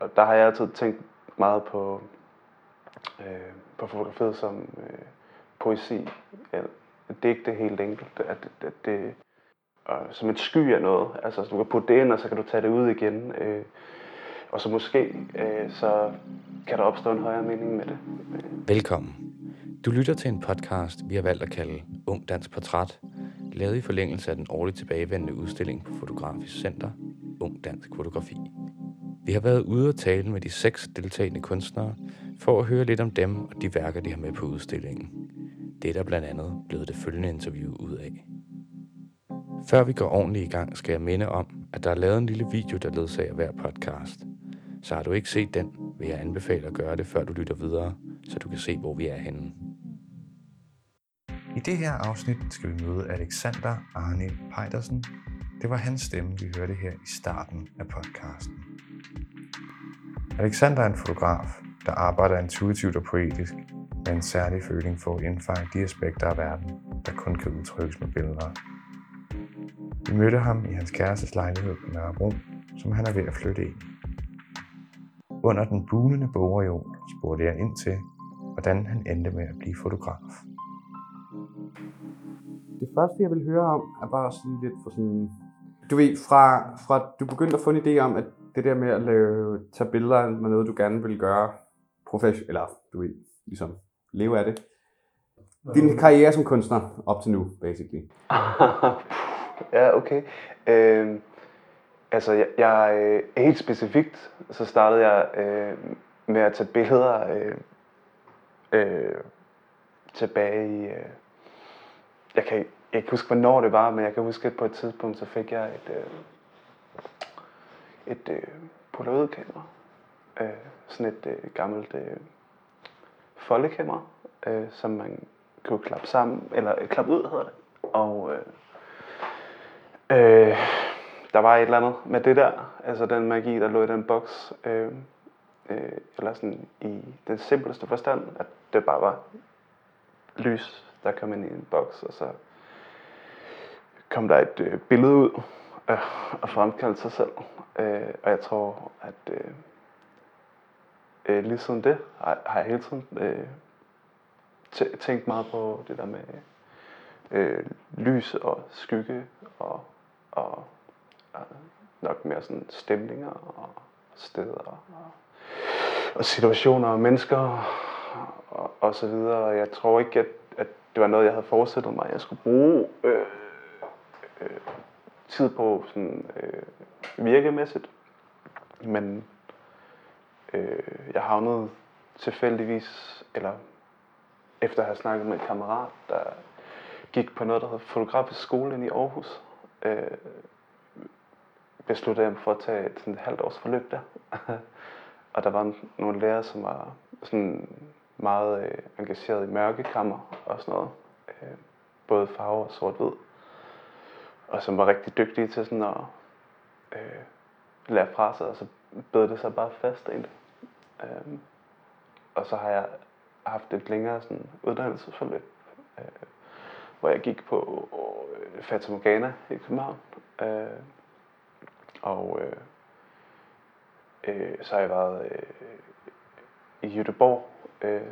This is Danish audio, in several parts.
og der har jeg altid tænkt meget på, øh, på fotografiet som øh, poesi. Ja, digte helt enkelt. At, at, at det, øh, som et sky af noget. Altså, du kan putte det ind, og så kan du tage det ud igen. Øh, og så måske, øh, så kan der opstå en højere mening med det. Velkommen. Du lytter til en podcast, vi har valgt at kalde Ung Dansk Portræt, lavet i forlængelse af den årligt tilbagevendende udstilling på Fotografisk Center, Ung Dansk Fotografi. Vi har været ude og tale med de seks deltagende kunstnere, for at høre lidt om dem og de værker, de har med på udstillingen. Det er der blandt andet blevet det følgende interview ud af. Før vi går ordentligt i gang, skal jeg minde om, at der er lavet en lille video, der ledsager hver podcast. Så har du ikke set den, vil jeg anbefale at gøre det, før du lytter videre, så du kan se, hvor vi er henne. I det her afsnit skal vi møde Alexander Arne Pejdersen. Det var hans stemme, vi hørte her i starten af podcasten. Alexander er en fotograf, der arbejder intuitivt og poetisk med en særlig føling for at indfange de aspekter af verden, der kun kan udtrykkes med billeder. Vi mødte ham i hans kærestes lejlighed på Nørrebro, som han er ved at flytte ind. Under den bunende bogreol spurgte jeg ind til, hvordan han endte med at blive fotograf. Det første, jeg vil høre om, er bare sådan lidt for sådan... Du ved, fra, fra du begyndte at få en idé om, at det der med at lave, tage billeder med noget, du gerne vil gøre professionelt, eller du ved, ligesom leve af det. Din karriere som kunstner op til nu, basically. ja, okay. Øh, altså, jeg, jeg, øh, helt specifikt, så startede jeg øh, med at tage billeder øh, øh, tilbage i... Øh, jeg kan, jeg kan ikke huske, hvornår det var, men jeg kan huske, at på et tidspunkt, så fik jeg et, øh, et øh, polaroidkamera. Øh, sådan et øh, gammelt øh, foldekamera, øh, som man kunne klappe sammen, eller øh, klappe ud hedder det. Og øh, øh, der var et eller andet med det der, altså den magi, der lå i den boks, øh, øh, eller sådan i den simpleste forstand, at det bare var lys, der kom ind i en boks, og så kom der et øh, billede ud at, og fremkaldte sig selv. Øh, og jeg tror, at øh, øh, lige siden det har, har jeg hele tiden øh, tænkt meget på det der med øh, lys og skygge og, og, og nok mere sådan stemninger og steder og, og situationer og mennesker og, og så videre. Jeg tror ikke, at, at det var noget, jeg havde forestillet mig, at jeg skulle bruge øh, øh, tid på sådan, øh, virkemæssigt. Men øh, jeg havnede tilfældigvis, eller efter at have snakket med en kammerat, der gik på noget, der hedder fotografisk skole ind i Aarhus, øh, besluttede jeg mig for at tage et, sådan et halvt års forløb der. og der var nogle lærere, som var sådan meget øh, engageret i mørkekammer og sådan noget. Øh, både farve og sort-hvid. Og som var rigtig dygtige til sådan at øh, lære fra sig, og så bed det sig bare fast egentlig. Øh, og så har jeg haft et længere sådan, uddannelsesforløb, øh, hvor jeg gik på øh, Fata Morgana i København. Øh, og øh, øh, så har jeg været øh, i Göteborg øh,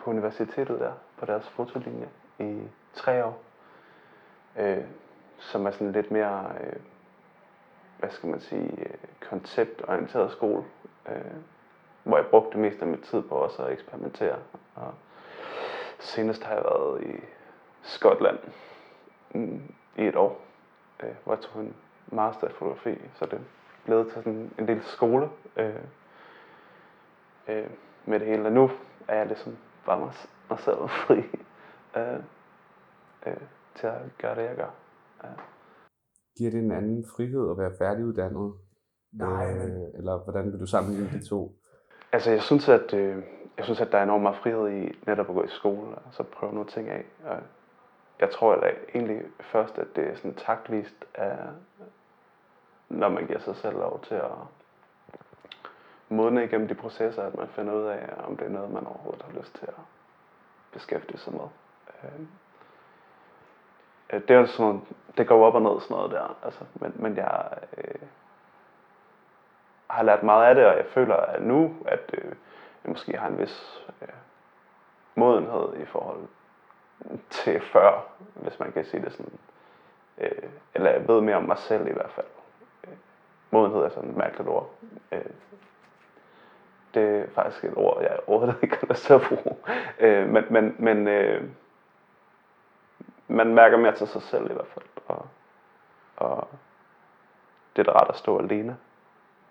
på universitetet der, på deres fotolinje i tre år. Øh, som er sådan lidt mere, øh, hvad skal man sige, øh, konceptorienteret skole. Øh, hvor jeg brugte det meste af min tid på også at eksperimentere. Og senest har jeg været i Skotland mm, i et år, øh, hvor jeg tog en master i fotografi, så det blev til sådan en del skole øh, øh, med det hele. Og nu er jeg ligesom bare mig, mig selv fri øh, øh, til at gøre det, jeg gør. Ja. Giver det en anden frihed at være færdiguddannet? Nej, øh, Eller hvordan vil du sammenligne de to? Altså, jeg synes, at, øh, jeg synes, at der er enormt meget frihed i netop at gå i skole og så prøve nogle ting af. Og jeg tror at egentlig først, at det er sådan taktvist, at, når man giver sig selv lov til at modne igennem de processer, at man finder ud af, om det er noget, man overhovedet har lyst til at beskæftige sig med. Øh, Øh, det er sådan noget, det går op og ned sådan noget der, altså, men, men jeg, øh, har lært meget af det, og jeg føler at nu, at øh, jeg måske har en vis øh, modenhed i forhold til før, hvis man kan sige det sådan. Øh, eller jeg ved mere om mig selv i hvert fald. Øh, modenhed er sådan et mærkeligt ord. Øh, det er faktisk et ord, jeg overhovedet ikke har lyst til at bruge. Øh, men men, men øh, man mærker mere til sig selv i hvert fald. Og, og det er da ret at stå alene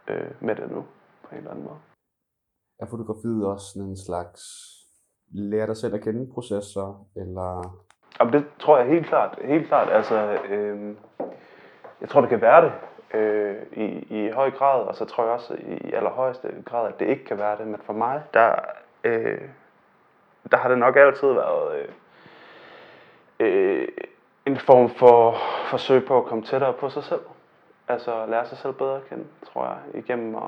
øh, med det nu, på en eller anden måde. Er fotografiet også sådan en slags lære dig selv at kende processer, eller Jamen, det tror jeg helt klart. Helt klart. Altså, øh, jeg tror, det kan være det øh, i, i høj grad, og så tror jeg også i allerhøjeste grad, at det ikke kan være det. Men for mig, der, øh, der har det nok altid været øh, øh, en form for forsøg på at komme tættere på sig selv. Altså lære sig selv bedre at kende, tror jeg, igennem at,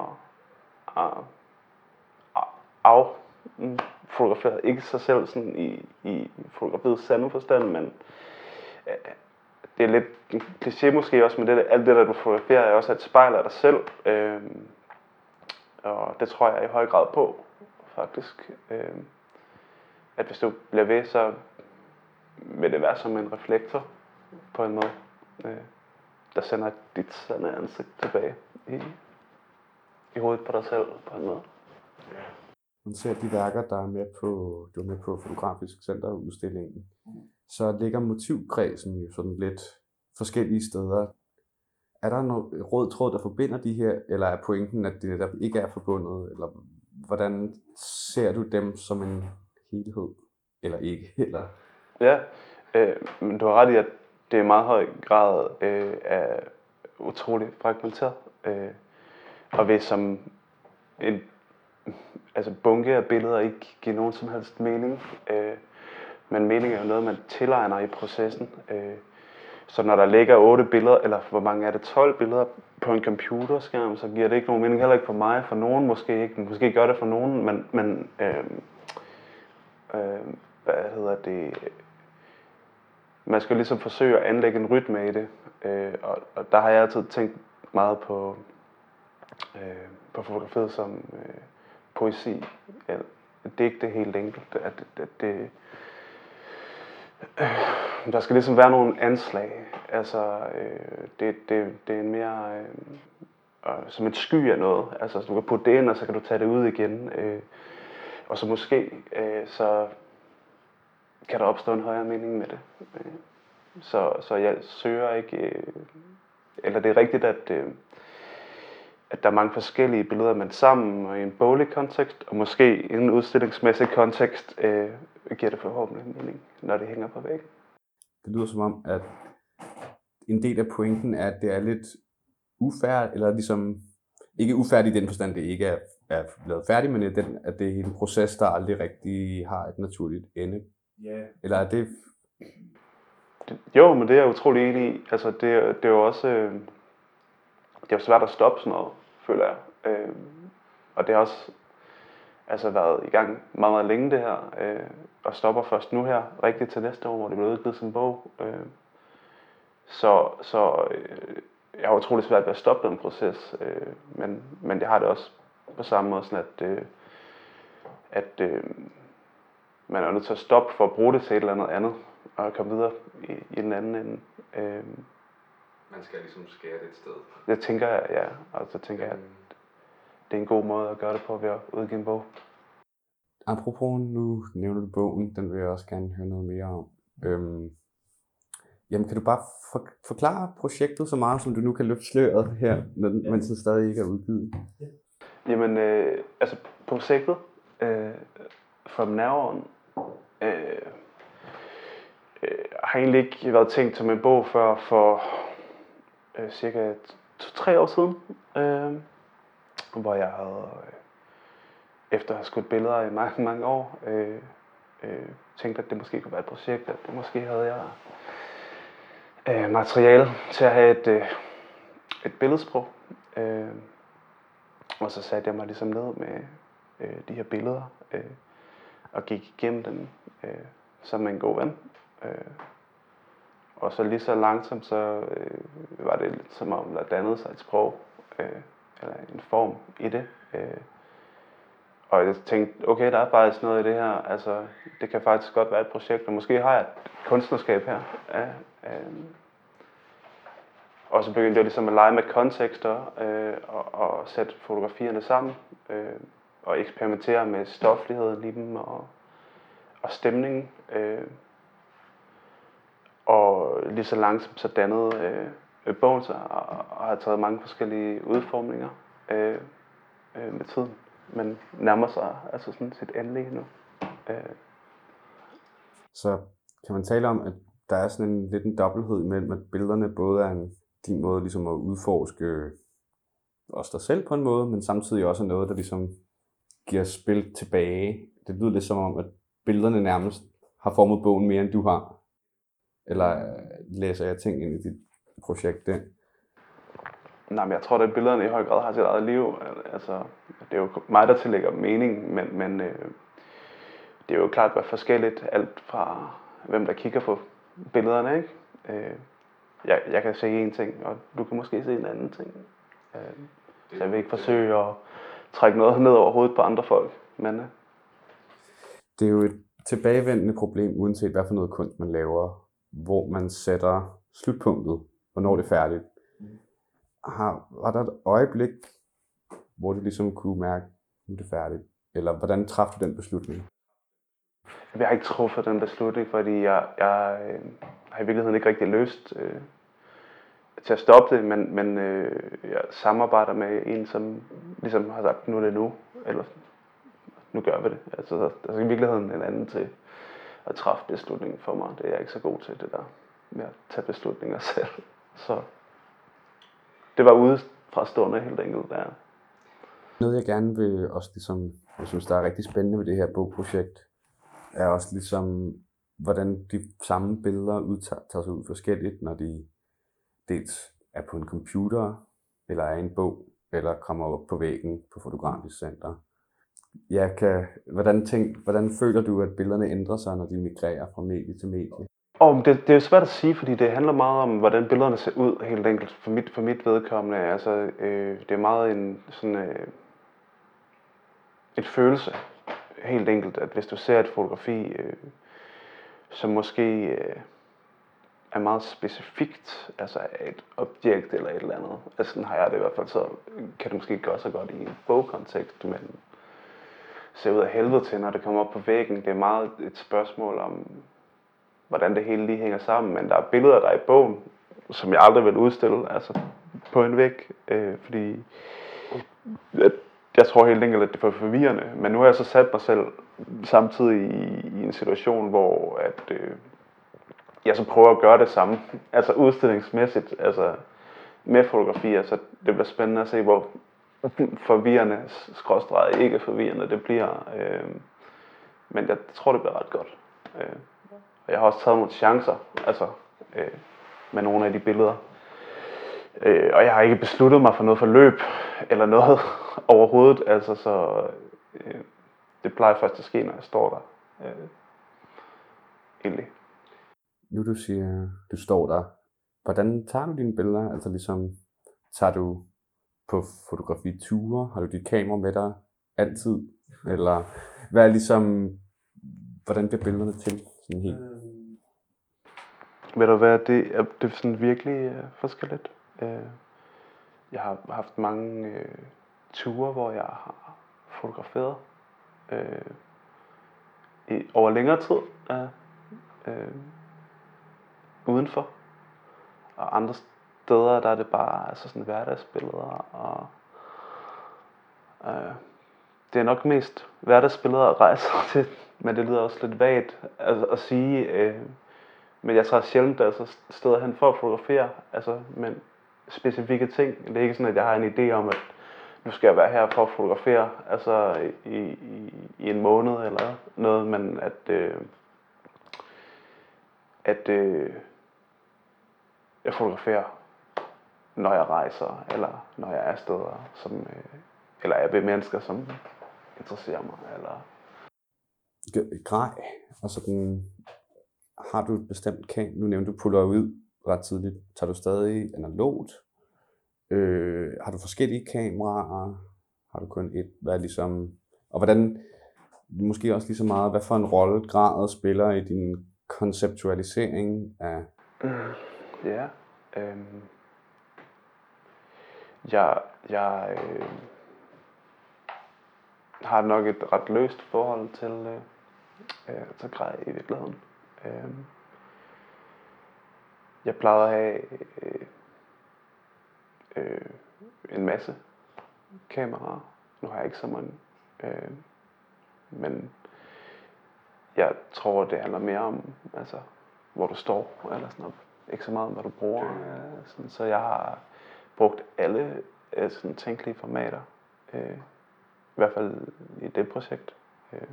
at, at af. Ikke sig selv sådan i, i fotografiets sande forstand, men øh, det er lidt en kliché måske også, men det, alt det, der du fotograferer, er også et spejl af dig selv. Øh, og det tror jeg i høj grad på, faktisk. Øh, at hvis du bliver ved, så vil det være som en reflektor på en måde, øh, der sender dit sande ansigt tilbage i, i hovedet på dig selv på en måde. man ser de værker, der er med på, du er med på Fotografisk Center udstillingen, så ligger motivkredsen jo sådan lidt forskellige steder. Er der noget rød tråd, der forbinder de her, eller er pointen, at det netop ikke er forbundet, eller hvordan ser du dem som en helhed, eller ikke? Eller? Ja, øh, men du har ret i, at det er i meget høj grad øh, er utrolig fragmenteret. Øh, og vil som en altså bunke af billeder ikke give nogen som helst mening. Øh, men mening er jo noget, man tilegner i processen. Øh, så når der ligger otte billeder, eller hvor mange er det, 12 billeder på en computerskærm, så giver det ikke nogen mening, heller ikke for mig, for nogen måske ikke, måske gør det for nogen, men, men øh, øh, hvad hedder det, man skal ligesom forsøge at anlægge en rytme i det, øh, og, og der har jeg altid tænkt meget på, øh, på fotografiet som øh, poesi, eller digte helt enkelt, at, at, at det, øh, der skal ligesom være nogle anslag, altså øh, det, det, det er en mere, øh, øh, som et sky af noget, altså du kan putte det ind, og så kan du tage det ud igen, øh, og så måske, øh, så kan der opstå en højere mening med det. Øh, Så, så jeg søger ikke, øh, eller det er rigtigt, at, øh, at der er mange forskellige billeder, men sammen og i en boglig kontekst, og måske i en udstillingsmæssig kontekst, øh, giver det forhåbentlig mening, når det hænger på væggen. Det lyder som om, at en del af pointen er, at det er lidt ufærdigt, eller ligesom, ikke ufærdigt i den forstand, det ikke er, er lavet færdigt, men i den, at det er en proces, der aldrig rigtig har et naturligt ende. Ja. Eller er det, Jo, men det er jeg utrolig enig i. Altså, det, er- det er jo også øh, det er jo svært at stoppe sådan noget, føler jeg. Øh, og det har også altså, været i gang meget, meget længe det her, øh, og stopper først nu her, rigtigt til næste år, hvor det bliver udgivet som bog. Øh, så så øh, jeg har utrolig svært ved at stoppe den proces, øh, men, men jeg har det også på samme måde, sådan at, øh, at øh, man er nødt til at stoppe for at bruge det til et eller andet andet, og komme videre i, i den anden ende. Øh, Man skal ligesom skære det et sted. det tænker jeg, ja, og så tænker jeg, at det er en god måde at gøre det på ved at udgive en bog. apropos nu nævner du bogen, den vil jeg også gerne høre noget mere om. Øhm, jamen kan du bare for, forklare projektet så meget, som du nu kan løfte sløret her, når den- mens den stadig ikke er udgivet? Jamen, øh, altså projektet øh, From Now On øh, øh, har egentlig ikke været tænkt som en bog før for øh, cirka to-tre år siden, øh, hvor jeg havde, øh, efter at have skudt billeder i mange, mange år, øh, øh, tænkt, at det måske kunne være et projekt, at det måske havde jeg øh, materiale til at have et, øh, et billedsprog. Øh, og så satte jeg mig ligesom ned med øh, de her billeder øh, og gik igennem den øh, som en god ven. Øh, og så lige så langsomt, så øh, var det lidt som om, der dannede sig et sprog. Øh, eller en form i det. Øh, og jeg tænkte, okay, der er faktisk noget i det her. Altså, det kan faktisk godt være et projekt, og måske har jeg et kunstnerskab her. Ja, øh, og så begyndte jeg ligesom at lege med kontekster øh, og, og sætte fotografierne sammen. Øh, og eksperimentere med stofligheden i dem og, og stemningen. Øh, og lige så langsomt så dannede øh, bogen sig og, og har taget mange forskellige udformninger øh, øh, med tiden. Men nærmer sig altså sådan sit endelige nu. Øh. Så kan man tale om, at der er sådan en lidt en dobbelthed imellem, at billederne både er en, din måde ligesom at udforske os dig selv på en måde, men samtidig også er noget, der ligesom giver spil tilbage. Det lyder lidt som om, at billederne nærmest har formet bogen mere, end du har. Eller øh, læser jeg ting ind i dit projekt der? Nej, men jeg tror, at billederne i høj grad har sit eget liv. Altså, det er jo mig, der tillægger mening, men, men øh, det er jo klart været forskelligt, alt fra hvem der kigger på billederne, ikke? Øh, jeg, jeg kan se en ting, og du kan måske se en anden ting. Øh, så jeg vil ikke forsøge at trække noget ned over hovedet på andre folk, men... Øh. Det er jo et tilbagevendende problem, uanset hvad for noget kunst man laver, hvor man sætter slutpunktet, hvornår det er færdigt. Har, var der et øjeblik, hvor du ligesom kunne mærke, nu er det færdigt? Eller hvordan træffede du den beslutning? Jeg har ikke truffet den beslutning, fordi jeg, jeg øh, har i virkeligheden ikke rigtig løst øh, til at stoppe det, men, men øh, jeg samarbejder med en, som ligesom har sagt, nu er det nu, eller nu gør vi det. Altså, der er i virkeligheden en anden til at træffe beslutningen for mig. Det er jeg ikke så god til, det der med at tage beslutninger selv. Så det var ude fra stående helt enkelt der. Noget jeg gerne vil også ligesom, jeg synes der er rigtig spændende ved det her bogprojekt, er også ligesom, hvordan de samme billeder udtager sig ud forskelligt, når de dels er på en computer, eller er i en bog, eller kommer op på væggen på Fotografisk Center. Jeg kan, hvordan, tænk, hvordan føler du, at billederne ændrer sig, når de migrerer fra medie til medie? Oh, det, det er svært at sige, fordi det handler meget om, hvordan billederne ser ud, helt enkelt, for mit, for mit vedkommende. Altså, øh, det er meget en sådan, øh, et følelse, helt enkelt, at hvis du ser et fotografi, øh, som måske øh, er meget specifikt, altså et objekt eller et eller andet, altså sådan har jeg det i hvert fald, så kan det måske gøre så godt i en bogkontekst, men ser ud af helvede til, når det kommer op på væggen. Det er meget et spørgsmål om, hvordan det hele lige hænger sammen, men der er billeder, der er i bogen, som jeg aldrig vil udstille, altså på en væg, øh, fordi jeg, jeg tror helt enkelt, at det er for forvirrende. Men nu har jeg så sat mig selv samtidig i, i en situation, hvor at, øh, jeg så prøver at gøre det samme, altså udstillingsmæssigt, altså med fotografier, så det bliver spændende at se, hvor forvirrende, skråstreget ikke forvirrende det bliver. Øh, men jeg tror, det bliver ret godt. Øh, og jeg har også taget nogle chancer, altså øh, med nogle af de billeder. Øh, og jeg har ikke besluttet mig for noget forløb, eller noget overhovedet, altså så øh, det plejer først at ske, når jeg står der. Øh, egentlig. Nu du siger, du står der, hvordan tager du dine billeder? Altså ligesom, tager du på fotografiture? Har du dit kamera med dig altid? Eller hvad er ligesom, hvordan bliver billederne til? Sådan helt? Øhm. Ved du hvad, det er, det er sådan virkelig uh, forskelligt. Uh, jeg har haft mange uh, ture, hvor jeg har fotograferet uh, i, over længere tid uh, uh, udenfor. Og andre steder, der er det bare altså sådan hverdagsbilleder. Og, øh, det er nok mest hverdagsbilleder at rejse til, men det lyder også lidt vagt altså, at sige, Øh, men jeg tager sjældent altså, steder hen for at fotografere, altså, men specifikke ting. Det er ikke sådan, at jeg har en idé om, at nu skal jeg være her for at fotografere altså, i, i, i en måned eller noget, men at, øh, at øh, jeg fotograferer, når jeg rejser, eller når jeg er steder, som, øh, eller er ved mennesker, som interesserer mig. Eller... Grej, og sådan har du et bestemt kamera? Nu nævnte du puller ud ret tidligt. Tager du stadig analogt? Øh, har du forskellige kameraer? Har du kun et? Hvad er ligesom, og hvordan, måske også lige så meget, hvad for en rolle gradet spiller i din konceptualisering af... Mm, ja. Øhm, jeg jeg øh, har nok et ret løst forhold til, øh, øh, til grej i virkeligheden. Øh, jeg plejede at have øh, øh, en masse kameraer. Nu har jeg ikke så mange. Øh, men jeg tror, det handler mere om, altså, hvor du står, eller sådan noget. Ikke så meget om, hvad du bruger. Øh, sådan, så jeg har brugt alle øh, sådan tænkelige formater. Øh, I hvert fald i det projekt. Øh,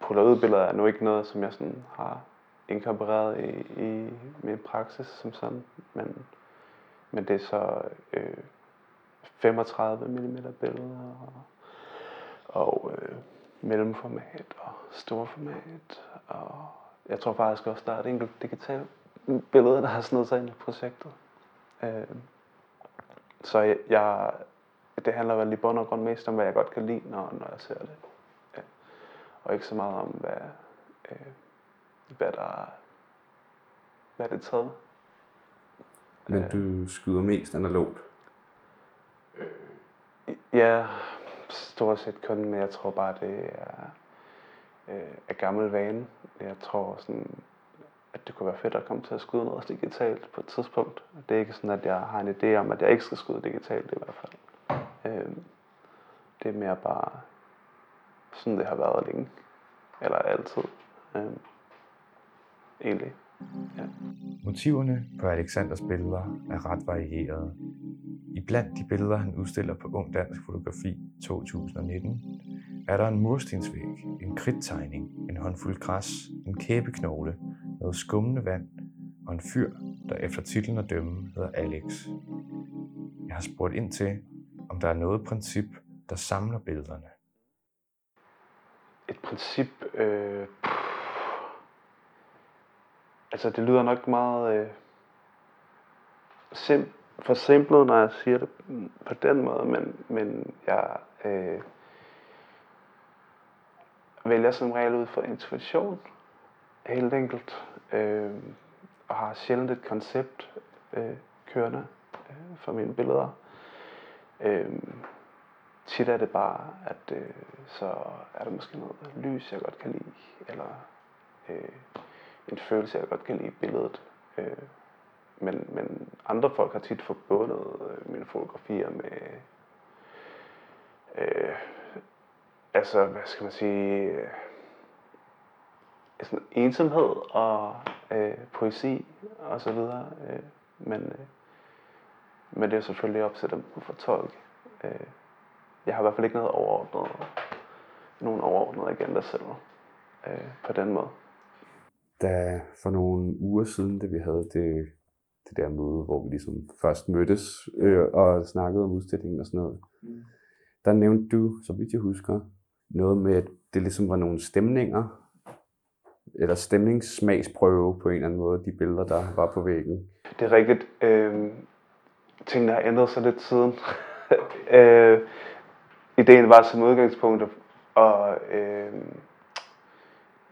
Polaroid-billeder er nu ikke noget, som jeg sådan har inkorporeret i, i min praksis som sådan, men, men det er så øh, 35 mm billeder og, og øh, mellemformat og storformat. Og jeg tror faktisk også, der er et enkelt digitalt billede, der har snedet sig ind i projektet. Øh, så jeg, jeg, det handler vel i bund og grund mest om, hvad jeg godt kan lide, når, når jeg ser det. Ja. Og ikke så meget om, hvad, øh, hvad der hvad det er taget. Men du skyder mest analogt? Ja, stort set kun, men jeg tror bare, det er øh, af gammel vane. Jeg tror sådan, at det kunne være fedt at komme til at skyde noget digitalt på et tidspunkt. Det er ikke sådan, at jeg har en idé om, at jeg ikke skal skyde digitalt i hvert fald. Øh, det er mere bare sådan, det har været længe. Eller altid. Øh, egentlig. Ja. Motiverne på Alexanders billeder er ret varierede. I blandt de billeder, han udstiller på Ung Dansk Fotografi 2019, er der en murstensvæg, en kridttegning, en håndfuld græs, en kæbeknogle, noget skummende vand og en fyr, der efter titlen at dømme hedder Alex. Jeg har spurgt ind til, om der er noget princip, der samler billederne. Et princip... Øh, altså det lyder nok meget øh, sim, forsimplet, når jeg siger det på den måde, men, men jeg øh, vælger som regel ud for intuition, helt enkelt, øh, og har sjældent et koncept øh, kørende øh, for mine billeder. Øh, tit er det bare, at øh, så er der måske noget lys, jeg godt kan lide, eller øh, en følelse, jeg godt kan lide i billedet. Øh, men, men andre folk har tit forbundet øh, mine fotografier med, øh, altså hvad skal man sige, øh, sådan ensomhed og øh, poesi og så videre. Øh, men, øh, men det er selvfølgelig op til dem at fortolke. Øh, jeg har i hvert fald ikke noget overordnet, nogen overordnet agenda selv øh, på den måde da for nogle uger siden, da vi havde det, det der møde, hvor vi ligesom først mødtes øh, og snakkede om udstillingen og sådan noget, mm. der nævnte du, så vidt jeg husker, noget med, at det ligesom var nogle stemninger, eller stemningssmagsprøve på en eller anden måde, de billeder, der var på væggen. Det er rigtigt. Øh, tingene har ændret sig lidt siden. øh, ideen var som udgangspunkt at øh,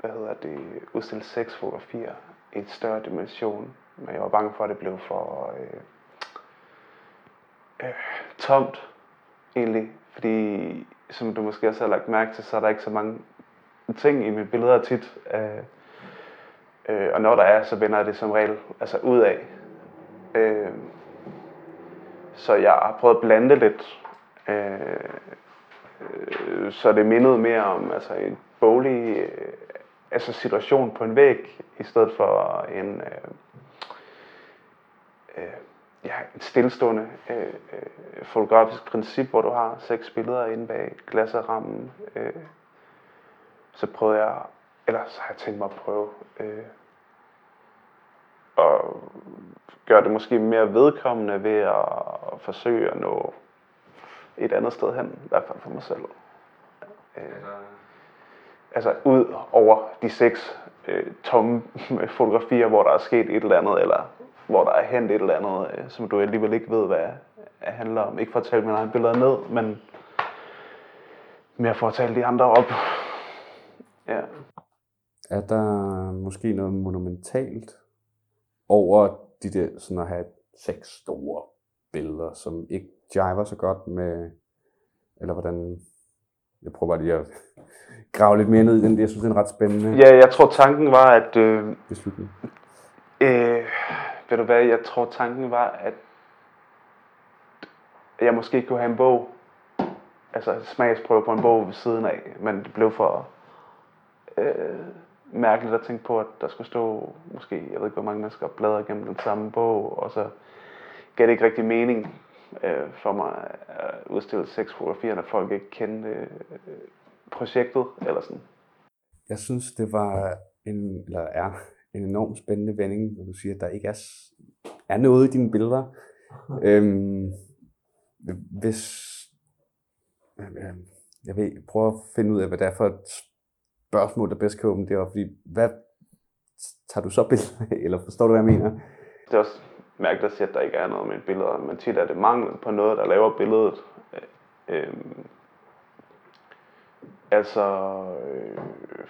hvad hedder det, udstille seks fotografier i en større dimension. Men jeg var bange for, at det blev for øh, øh, tomt, egentlig. Fordi, som du måske også har lagt mærke til, så er der ikke så mange ting i mine billeder tit. Øh, øh, og når der er, så vender det som regel altså ud af. Øh, så jeg har prøvet at blande lidt. Øh, øh, så det mindede mere om altså en bolig øh, altså situation på en væg, i stedet for en, øh, øh, ja, et stillestående øh, øh, fotografisk princip, hvor du har seks billeder inde bag glasserammen. Øh, så prøvede jeg, eller så har jeg tænkt mig at prøve øh, at gøre det måske mere vedkommende ved at forsøge at nå et andet sted hen, i hvert fald for mig selv. Øh, altså, altså ud over de seks øh, tomme øh, fotografier, hvor der er sket et eller andet, eller hvor der er hent et eller andet, øh, som du alligevel ikke ved, hvad, handler om, ikke for at tale mine egne billeder ned, men mere for at tale de andre op. Ja. Er der måske noget monumentalt over de der, sådan at have seks store billeder, som ikke jiver så godt med, eller hvordan, jeg prøver bare lige at grave lidt mere ned i den, jeg synes, det er en ret spændende. Ja, jeg tror tanken var, at øh, beslutning. Øh, ved du hvad, jeg tror tanken var, at jeg måske kunne have en bog, altså smagsprøve på en bog ved siden af, men det blev for øh, mærkeligt at tænke på, at der skulle stå måske, jeg ved ikke hvor mange mennesker bladrer gennem den samme bog, og så gav det ikke rigtig mening øh, for mig at udstille seks fotografier, når folk ikke kendte øh, projektet, eller sådan. Jeg synes, det var en, eller er en enormt spændende vending, når du siger, at der ikke er, er noget i dine billeder. øhm, hvis, øhm, jeg vil prøve at finde ud af, hvad det er for et spørgsmål, der bedst kan åbne det op, fordi hvad tager du så billeder af, eller forstår du, hvad jeg mener? Det er også mærke dig selv, at der ikke er noget med billeder, men tit er det mangel på noget, der laver billedet. Øh, øhm, altså øh,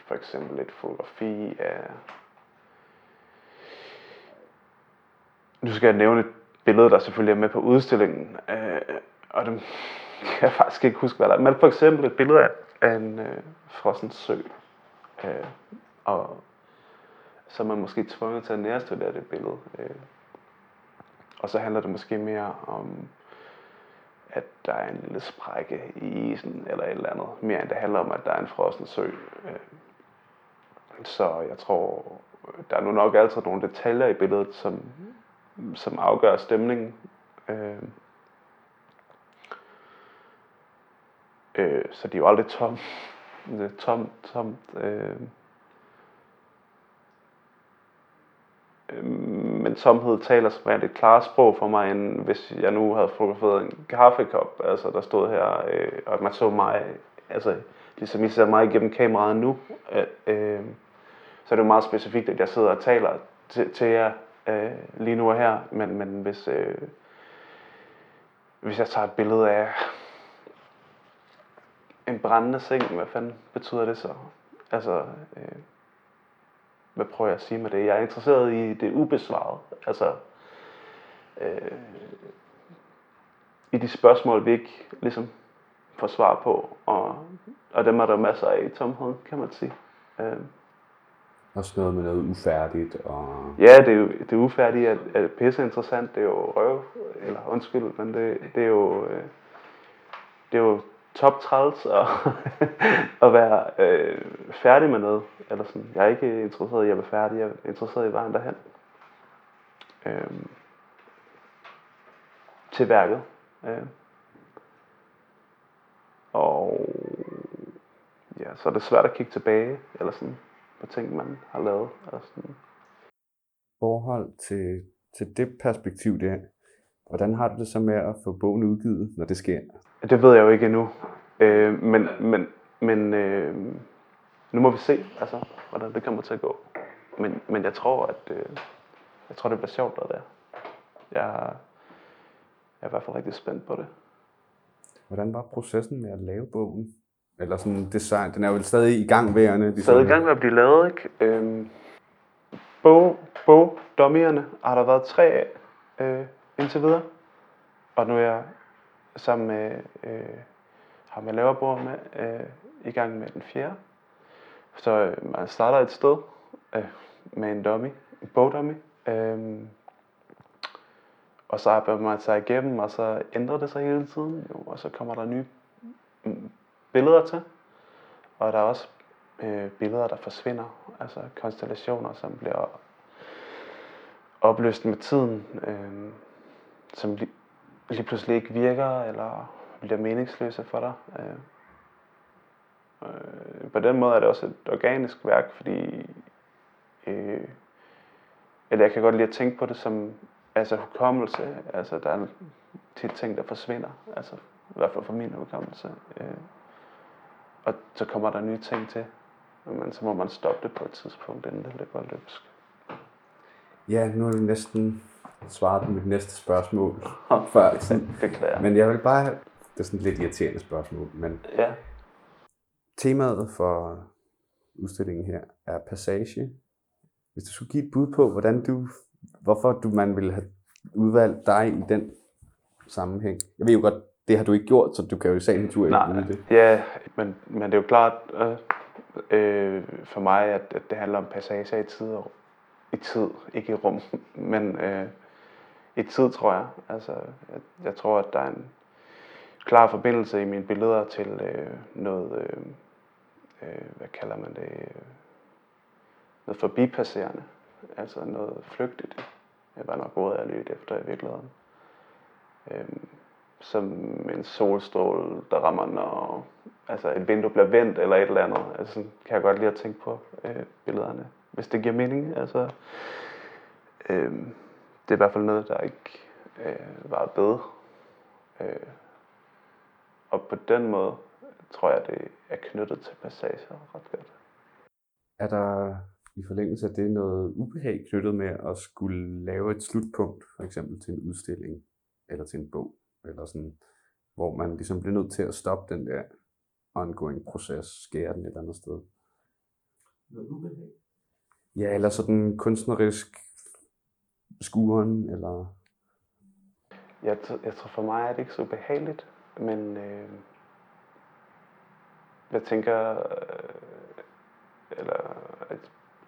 for eksempel et fotografi af... Nu skal jeg nævne et billede, der selvfølgelig er med på udstillingen, øh, og det kan jeg faktisk ikke huske, hvad der er. Men for eksempel et billede af, af en øh, frossen sø. Øh, og så er man måske tvunget til at nærstudere det billede. Øh, og så handler det måske mere om, at der er en lille sprække i isen, eller et eller andet. Mere end det handler om, at der er en frossen sø. Øh, så jeg tror, der er nu nok altid nogle detaljer i billedet, som, som afgør stemningen. Øh, øh, så de er jo aldrig tom. Det er tomt, tomt. Øh, Øh, tomhed taler som regel et klart sprog for mig, end hvis jeg nu havde fotograferet en kaffekop, altså der stod her, øh, og man så mig, altså ligesom I ser mig igennem kameraet nu, øh, øh, så er det jo meget specifikt, at jeg sidder og taler til, til jer øh, lige nu og her, men, men hvis, øh, hvis jeg tager et billede af en brændende seng, hvad fanden betyder det så? Altså, øh, hvad prøver jeg at sige med det? Jeg er interesseret i det ubesvarede. Altså, øh, i de spørgsmål, vi ikke ligesom får svar på. Og, og dem er der masser af i tomheden, kan man sige. Øh, Også noget med noget ufærdigt, og ja, det er jo det ufærdige er, er pisse interessant. Det er jo røv, eller undskyld, men det, det er jo... Øh, det er jo top træls at, at være øh, færdig med noget. Eller sådan. Jeg er ikke interesseret i at være færdig, jeg er interesseret i vejen derhen. Øhm, til værket. Øh. Og ja, så er det svært at kigge tilbage, eller sådan, på ting, man har lavet. Eller sådan. forhold til, til det perspektiv der, hvordan har du det så med at få bogen udgivet, når det sker? Det ved jeg jo ikke endnu. Øh, men men, men øh, nu må vi se, altså, hvordan det kommer til at gå. Men, men jeg tror, at øh, jeg tror, det bliver sjovt der. Jeg, er- jeg er i hvert fald rigtig spændt på det. Hvordan var processen med at lave bogen? Eller sådan design, den er jo stadig i gang værende. Ligesom. Stadig i gang med at blive lavet, ikke? Øhm, bog, bog, dommierne har der været tre af øh, indtil videre. Og nu er jeg sammen med øh, ham, jeg laver bord med, øh, i gang med den fjerde. Så øh, man starter et sted øh, med en dummy, en bogdummy. Øh, og så arbejder man sig igennem, og så ændrer det sig hele tiden. Jo, og så kommer der nye mm, billeder til. Og der er også øh, billeder, der forsvinder. Altså konstellationer, som bliver opløst med tiden. Øh, som li- lige pludselig ikke virker, eller bliver meningsløse for dig. Øh, øh, på den måde er det også et organisk værk, fordi øh, eller jeg kan godt lide at tænke på det som altså hukommelse. Altså der er tit ting, der forsvinder. Altså i hvert fald for min hukommelse. Øh, og så kommer der nye ting til. Men så må man stoppe det på et tidspunkt, inden det løber løbsk. Ja, nu er det næsten svaret på mit næste spørgsmål før. Sådan. Beklager. Men jeg vil bare, det er sådan et lidt irriterende spørgsmål, men Ja. temaet for udstillingen her er passage. Hvis du skulle give et bud på, hvordan du, hvorfor du man ville have udvalgt dig i den sammenhæng. Jeg ved jo godt, det har du ikke gjort, så du kan jo i sagens natur ikke Nej, det. ja, men, men det er jo klart øh, øh, for mig, at, at det handler om passager i tid, og, i tid, ikke i rum, men øh, i tid, tror jeg. Altså, jeg, jeg tror, at der er en klar forbindelse i mine billeder til øh, noget, øh, øh, hvad kalder man det, øh, noget forbipasserende, altså noget flygtigt. Jeg var nok ordet at lytte efter i virkeligheden. Øh, som en solstråle, der rammer, når altså et vindue bliver vendt eller et eller andet. Altså, sådan kan jeg godt lide at tænke på øh, billederne, hvis det giver mening. Altså, øh, det er i hvert fald noget, der ikke øh, var bedre. Øh, og på den måde tror jeg, det er knyttet til passager ret godt. Er der i forlængelse af det noget ubehag knyttet med at skulle lave et slutpunkt, for eksempel til en udstilling eller til en bog, eller sådan, hvor man ligesom bliver nødt til at stoppe den der ongoing proces, skære den et eller andet sted? Noget ubehag. Ja, eller sådan kunstnerisk skuren, eller... Jeg, jeg tror for mig er det ikke så behageligt, men øh, jeg tænker, øh, eller jeg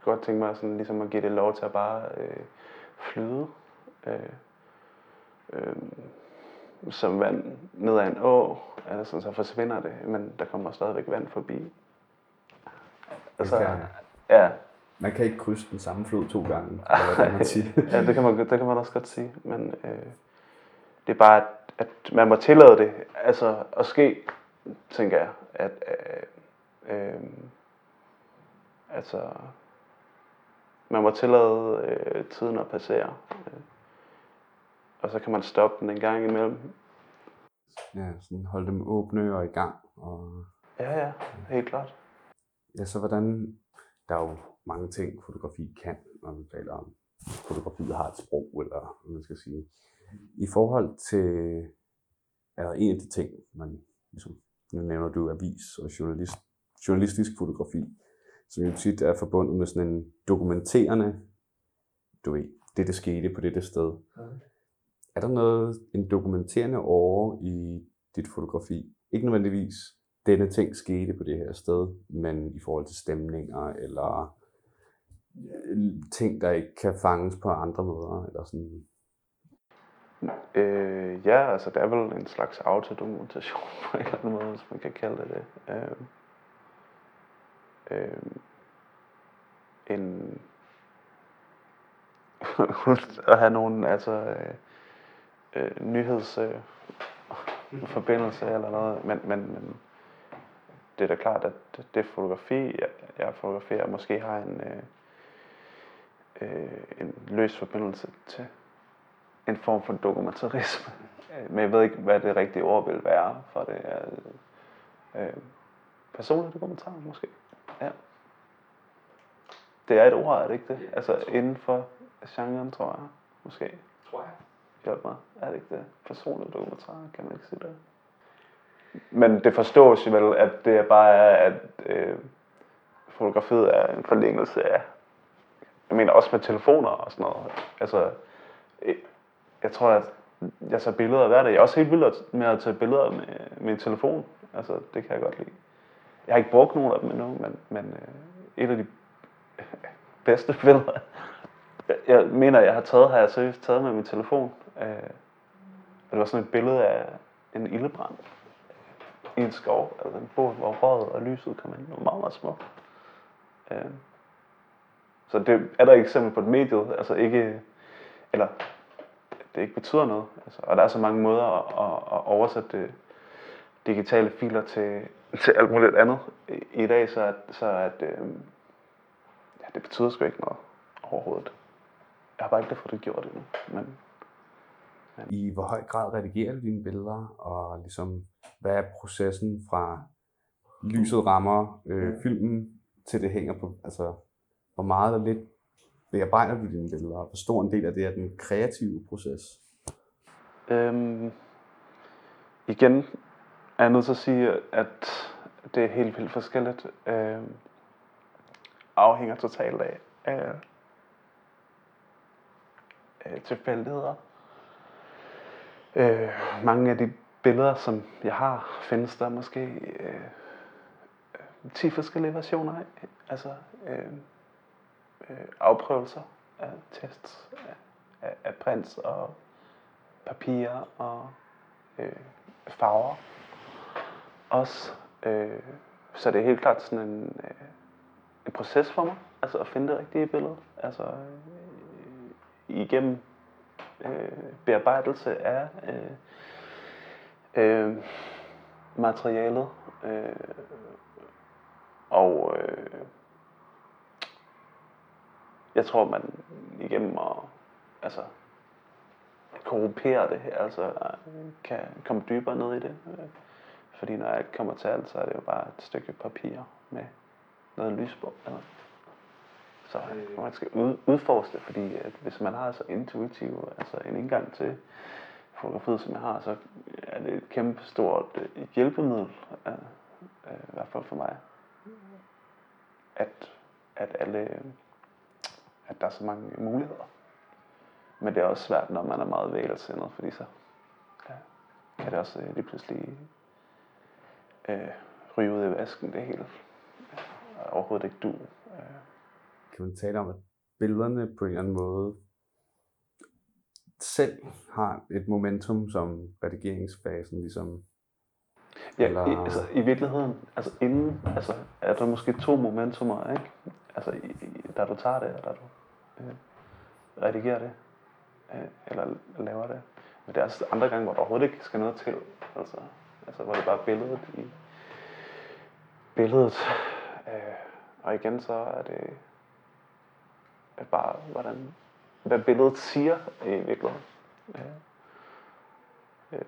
godt tænke mig sådan, ligesom at give det lov til at bare øh, flyde. Øh, øh, som vand ned ad en å, altså, så forsvinder det, men der kommer stadigvæk vand forbi. Altså, ja, Man kan ikke krydse den samme flod to gange, eller hvad man siger. ja, det kan man, det kan man også godt sige, men øh, det er bare, at, at man må tillade det, altså at ske, tænker jeg, at øh, øh, altså, man må tillade øh, tiden at passere, øh, og så kan man stoppe den en gang imellem. Ja, sådan holde dem åbne og i gang. Og Ja, ja, helt klart. ja, så hvordan, der er jo mange ting, fotografi kan, når vi taler om, fotografiet har et sprog, eller hvad man skal sige. I forhold til, er en af de ting, man ligesom, nu nævner du avis og journalist, journalistisk fotografi, som jo tit er forbundet med sådan en dokumenterende, du ved, det der skete på det der sted. Er der noget, en dokumenterende over i dit fotografi? Ikke nødvendigvis, denne ting skete på det her sted, men i forhold til stemninger, eller ting, der ikke kan fanges på andre måder, eller sådan. Øh, ja, altså det er vel en slags autodokumentation på en eller anden måde, hvis man kan kalde det det. Øh, øh, en at have nogle altså øh, øh, nyheds øh, eller noget, men, men, men det er da klart, at det fotografi, jeg, jeg fotograferer, måske har en, øh, øh, en løs forbindelse til en form for dokumentarisme. Men jeg ved ikke, hvad det rigtige ord vil være for det. Er, øh, personlig dokumentar, måske. Ja. Det er et ord, er det ikke det? Altså inden for genren, tror jeg. Måske. Tror jeg. Hjælp mig. Er det ikke det? Personlig dokumentar, kan man ikke sige det? Men det forstås jo vel, at det bare er, at øh, fotografiet er en forlængelse af, jeg mener også med telefoner og sådan noget. Altså, jeg tror, at jeg tager billeder hver dag. Jeg er også helt vild med at tage billeder med min telefon. Altså, det kan jeg godt lide. Jeg har ikke brugt nogen af dem endnu, men, men øh, et af de bedste billeder, jeg, jeg mener, jeg har taget, har jeg seriøst taget med min telefon. Øh, og det var sådan et billede af en ildebrand i en skov, altså en båd, hvor røget og lyset kom ind. Det var meget, meget smukt. Øh, så det er der et eksempel på et medie, altså ikke, eller det ikke betyder noget. Altså, og der er så mange måder at, at, at oversætte det, digitale filer til, til alt muligt andet i, i dag, så at, så at øh, ja, det betyder sgu ikke noget overhovedet. Jeg har bare ikke fået det gjort endnu, men I hvor høj grad redigerer du dine billeder, og ligesom, hvad er processen fra lyset rammer øh, filmen, til det hænger på, altså, hvor meget og lidt bearbejder du dine billeder? Hvor stor en del af det er den kreative proces? Øhm, igen er jeg nødt til at sige, at det er helt vildt forskelligt. Øhm, afhænger totalt af, af, af tilfældigheder. Øh, mange af de billeder, som jeg har, findes der måske øh, 10 forskellige versioner af. Altså øh, øh, afprøvelser af tests af, af, prints og papirer og øh, farver også. Øh, så det er helt klart sådan en, øh, en proces for mig, altså at finde det rigtige billede. Altså øh, igennem øh, bearbejdelse af øh, øh, materialet øh, og øh, jeg tror man igennem at altså korrupere det her, altså kan komme dybere ned i det. Fordi når alt kommer til alt, så er det jo bare et stykke papir med noget lys på. Eller? Så man skal ud, udforske det, fordi at hvis man har så intuitiv altså en indgang til fotografiet, som jeg har, så er det et kæmpe stort øh, hjælpemiddel, øh, øh, i hvert fald for mig, at, at alle, at der er så mange muligheder. Men det er også svært, når man er meget vægelsindet, fordi så ja, kan det også øh, lige pludselig øh, ryge ud i vasken det hele. Og overhovedet ikke du. Øh, Kan man tale om, at billederne på en eller anden måde selv har et momentum, som redigeringsfasen ligesom Ja, Eller- i, altså, i virkeligheden, altså inden, altså er der måske to momentummer, ikke? Altså, i, i, da du tager det, og da du øh, redigerer det, øh, eller laver det. Men det er også andre gange, hvor der overhovedet ikke skal noget til, altså, altså hvor det bare er billedet i billedet. Øh, og igen så er det er bare, hvordan, hvad billedet siger i virkeligheden. Øh, øh,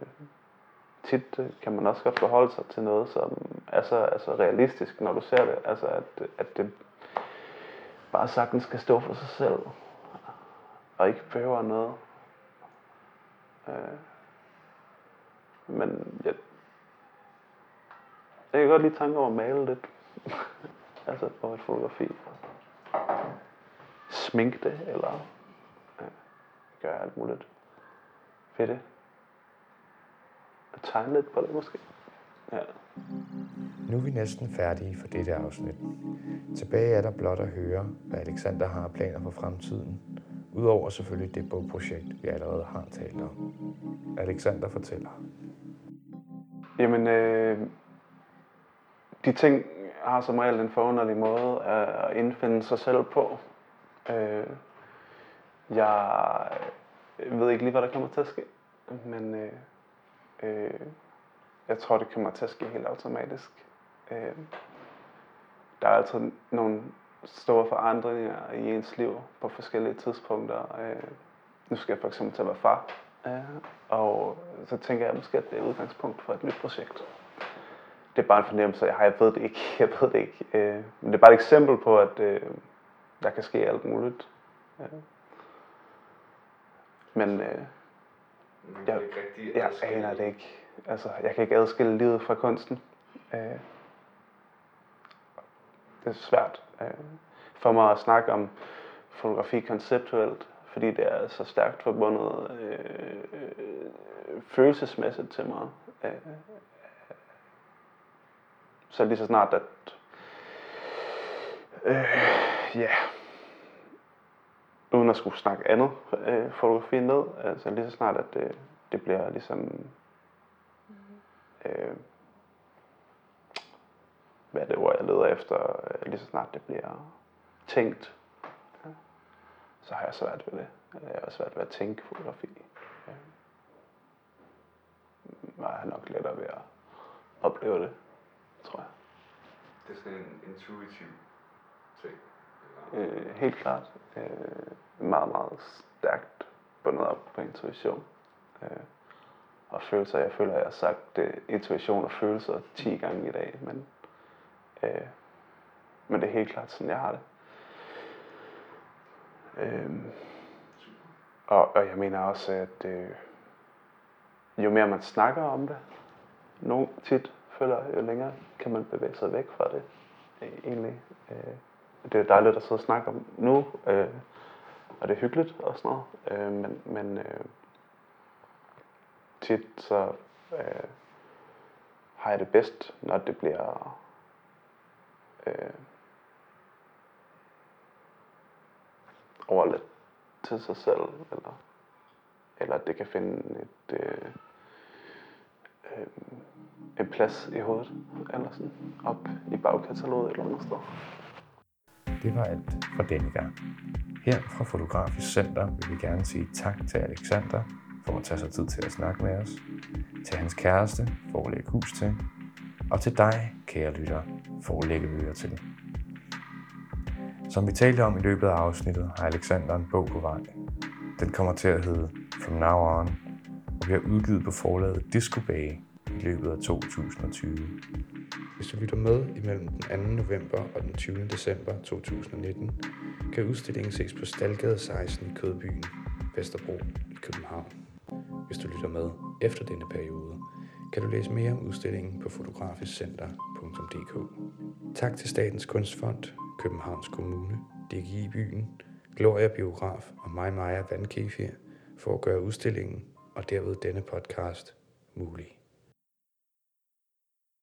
tit øh, kan man også godt forholde sig til noget, som er så altså realistisk, når du ser det. Altså, at, at det bare sagtens skal stå for sig selv, og ikke behøver noget. Øh, men jeg, jeg kan godt lige tanke over at male lidt. altså på et fotografi. Smink det, eller øh, gøre alt muligt ved det tegne lidt på det måske. Ja. Nu er vi næsten færdige for dette afsnit. Tilbage er der blot at høre, hvad Alexander har planer for fremtiden, udover selvfølgelig det bogprojekt, vi allerede har talt om. Alexander fortæller. Jamen, øh, de ting har som regel en forunderlig måde at indfinde sig selv på. Øh, jeg ved ikke lige, hvad der kommer til at ske, men øh, øh, jeg tror, det kommer til at ske helt automatisk. Øh, der er altid nogle store forandringer i ens liv på forskellige tidspunkter. Øh, nu skal jeg for eksempel til at være far, øh, og så tænker jeg måske, at det er udgangspunkt for et nyt projekt. Det er bare en fornemmelse, jeg har. Jeg ved det ikke. Jeg ved det ikke. Øh, men det er bare et eksempel på, at øh, der kan ske alt muligt. Øh. Men øh, jeg, jeg aner det ikke. Altså, jeg kan ikke adskille livet fra kunsten. Øh, det er svært øh, for mig at snakke om fotografi konceptuelt, fordi det er så stærkt forbundet øh, øh, følelsesmæssigt til mig. Øh, så lige så snart, at øh, ja, uden at skulle snakke andet øh, fotografi ned, altså lige så snart, at det, det bliver ligesom, øh, hvad er det ord, jeg leder efter, øh, lige så snart det bliver tænkt, ja, så har jeg svært ved det. Jeg har svært ved at tænke fotografi. Ja. Jeg har nok lettere ved at opleve det, tror jeg. Det er sådan en intuitiv ting. Øh, helt klart. Øh, meget, meget stærkt bundet op på intuition. Øh, og følelser. Jeg føler, at jeg har sagt det, intuition og følelser 10 gange i dag, men, øh, men det er helt klart sådan, jeg har det. Øhm, og, og jeg mener også, at øh, jo mere man snakker om det, nogle tit føler jeg, jo længere kan man bevæge sig væk fra det, øh, egentlig. Øh, det er dejligt at sidde og snakke om nu, øh, og det er hyggeligt og sådan noget, øh, men, men øh, tit så øh, har jeg det bedst, når det bliver øh, overladt til sig selv, eller, eller at det kan finde et, øh, øh, en plads i hovedet, eller sådan op i bagkataloget eller andet sted. Det var alt for denne gang. Her fra Fotografisk Center vil vi gerne sige tak til Alexander for at tage sig tid til at snakke med os, til hans kæreste for at lægge hus til, og til dig, kære lytter, for at lægge ører til. Som vi talte om i løbet af afsnittet, har Alexander en bog på vej. Den kommer til at hedde From Now On, og bliver udgivet på forlaget Disco Bay i løbet af 2020. Hvis du lytter med imellem den 2. november og den 20. december 2019, kan udstillingen ses på Stalgade 16 i Kødbyen, Vesterbro i København. Hvis du lytter med efter denne periode, kan du læse mere om udstillingen på fotografiskcenter.dk. Tak til Statens Kunstfond, Københavns Kommune, DGI Byen, Gloria Biograf og mig, Maja Vandkefir, for at gøre udstillingen og derved denne podcast mulig.